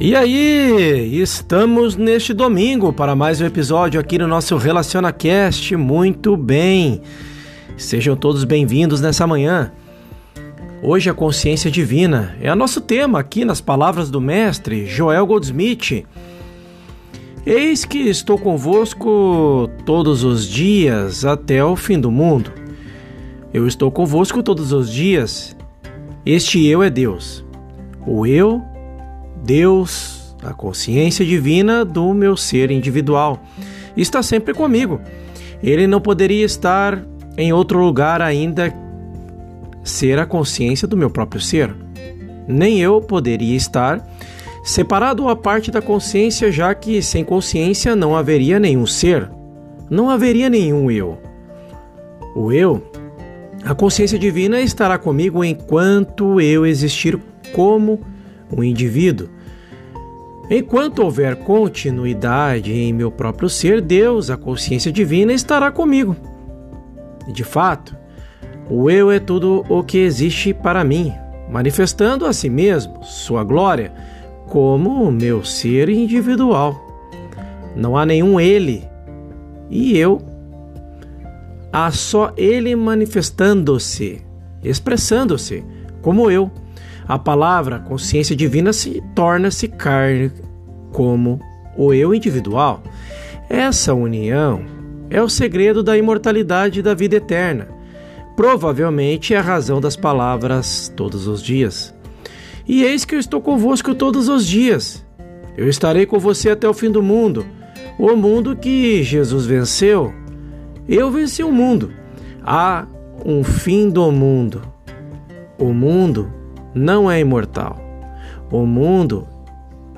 E aí, estamos neste domingo para mais um episódio aqui no nosso RelacionaCast. Muito bem, sejam todos bem-vindos nessa manhã. Hoje a consciência divina é o nosso tema aqui nas palavras do mestre Joel Goldsmith. Eis que estou convosco todos os dias até o fim do mundo. Eu estou convosco todos os dias. Este eu é Deus. O eu Deus, a consciência divina do meu ser individual, está sempre comigo. Ele não poderia estar em outro lugar ainda ser a consciência do meu próprio ser. Nem eu poderia estar separado à parte da consciência, já que sem consciência não haveria nenhum ser, não haveria nenhum eu. O eu, a consciência divina estará comigo enquanto eu existir como um indivíduo. Enquanto houver continuidade em meu próprio ser, Deus, a consciência divina, estará comigo. De fato, o eu é tudo o que existe para mim, manifestando a si mesmo sua glória como o meu ser individual. Não há nenhum ele e eu. Há só ele manifestando-se, expressando-se como eu a palavra consciência divina se torna-se carne como o eu individual. Essa união é o segredo da imortalidade e da vida eterna. Provavelmente é a razão das palavras todos os dias. E eis que eu estou convosco todos os dias. Eu estarei com você até o fim do mundo. O mundo que Jesus venceu. Eu venci o mundo. Há um fim do mundo. O mundo não é imortal. O mundo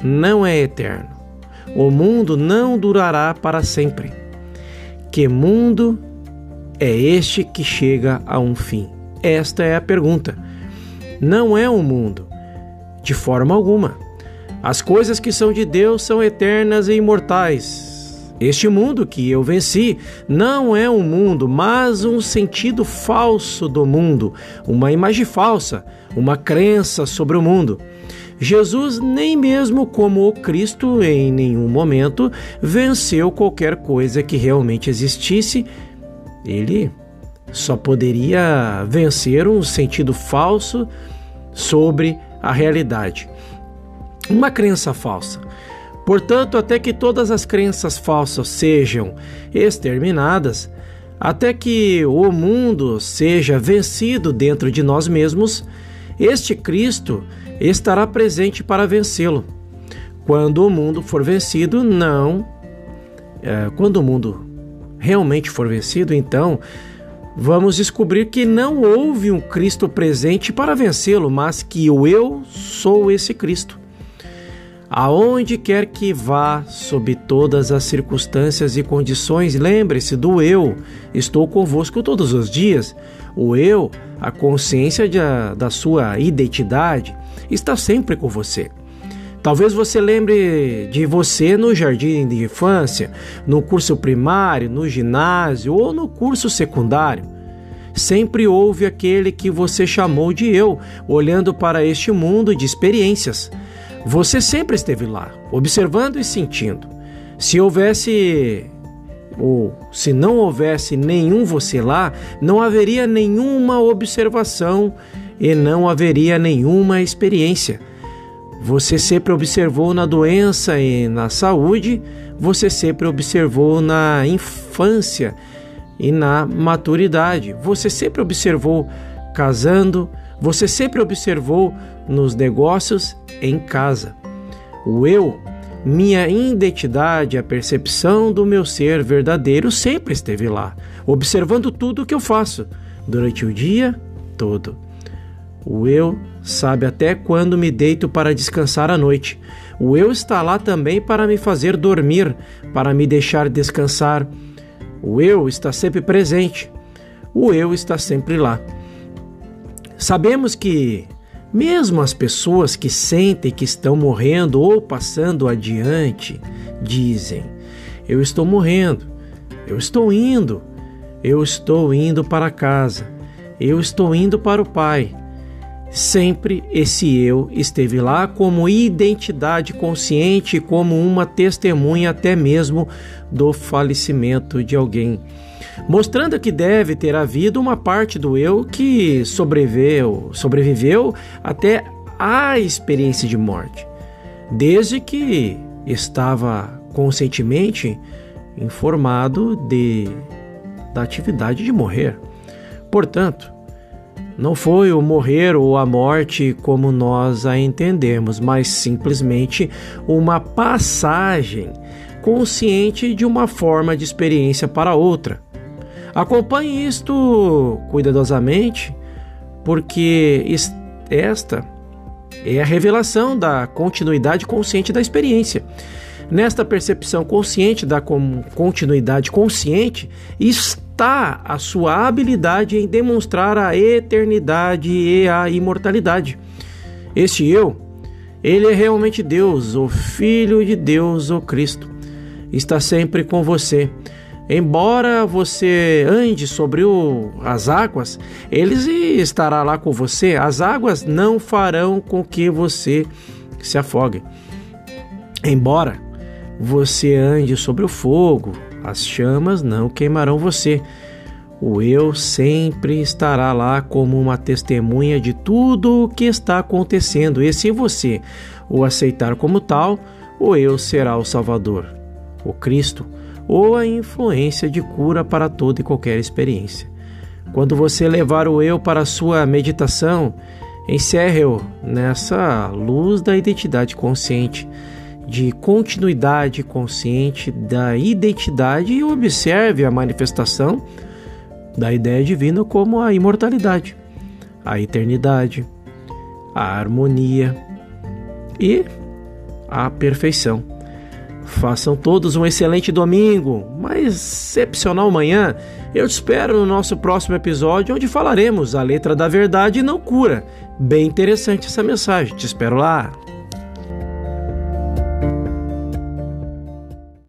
não é eterno. O mundo não durará para sempre. Que mundo é este que chega a um fim? Esta é a pergunta. Não é um mundo, de forma alguma. As coisas que são de Deus são eternas e imortais. Este mundo que eu venci não é um mundo, mas um sentido falso do mundo, uma imagem falsa, uma crença sobre o mundo. Jesus, nem mesmo como o Cristo, em nenhum momento venceu qualquer coisa que realmente existisse. Ele só poderia vencer um sentido falso sobre a realidade. Uma crença falsa. Portanto, até que todas as crenças falsas sejam exterminadas, até que o mundo seja vencido dentro de nós mesmos, este Cristo estará presente para vencê-lo. Quando o mundo for vencido, não. É, quando o mundo realmente for vencido, então vamos descobrir que não houve um Cristo presente para vencê-lo, mas que o eu sou esse Cristo. Aonde quer que vá, sob todas as circunstâncias e condições, lembre-se do eu. Estou convosco todos os dias. O eu, a consciência de, da sua identidade, está sempre com você. Talvez você lembre de você no jardim de infância, no curso primário, no ginásio ou no curso secundário. Sempre houve aquele que você chamou de eu, olhando para este mundo de experiências você sempre esteve lá, observando e sentindo. Se houvesse ou se não houvesse nenhum você lá, não haveria nenhuma observação e não haveria nenhuma experiência. Você sempre observou na doença e na saúde, você sempre observou na infância e na maturidade, você sempre observou casando, você sempre observou nos negócios, em casa. O eu, minha identidade, a percepção do meu ser verdadeiro sempre esteve lá, observando tudo o que eu faço durante o dia todo. O eu sabe até quando me deito para descansar à noite. O eu está lá também para me fazer dormir, para me deixar descansar. O eu está sempre presente. O eu está sempre lá. Sabemos que, mesmo as pessoas que sentem que estão morrendo ou passando adiante, dizem: Eu estou morrendo, eu estou indo, eu estou indo para casa, eu estou indo para o Pai. Sempre esse eu esteve lá como identidade consciente, como uma testemunha até mesmo do falecimento de alguém, mostrando que deve ter havido uma parte do eu que sobreviveu, sobreviveu até a experiência de morte, desde que estava conscientemente informado de da atividade de morrer. Portanto, não foi o morrer ou a morte como nós a entendemos, mas simplesmente uma passagem consciente de uma forma de experiência para outra. Acompanhe isto cuidadosamente, porque esta é a revelação da continuidade consciente da experiência. Nesta percepção consciente da continuidade consciente está a sua habilidade em demonstrar a eternidade e a imortalidade. Este eu, ele é realmente Deus, o Filho de Deus, o Cristo. Está sempre com você. Embora você ande sobre o, as águas, ele estará lá com você. As águas não farão com que você se afogue. Embora você ande sobre o fogo, as chamas não queimarão você. O eu sempre estará lá como uma testemunha de tudo o que está acontecendo, e se você o aceitar como tal, o eu será o Salvador, o Cristo, ou a influência de cura para toda e qualquer experiência. Quando você levar o eu para a sua meditação, encerre-o nessa luz da identidade consciente de continuidade consciente da identidade e observe a manifestação da ideia divina como a imortalidade, a eternidade, a harmonia e a perfeição. Façam todos um excelente domingo, uma excepcional manhã. Eu te espero no nosso próximo episódio, onde falaremos a letra da verdade não cura. Bem interessante essa mensagem. Te espero lá.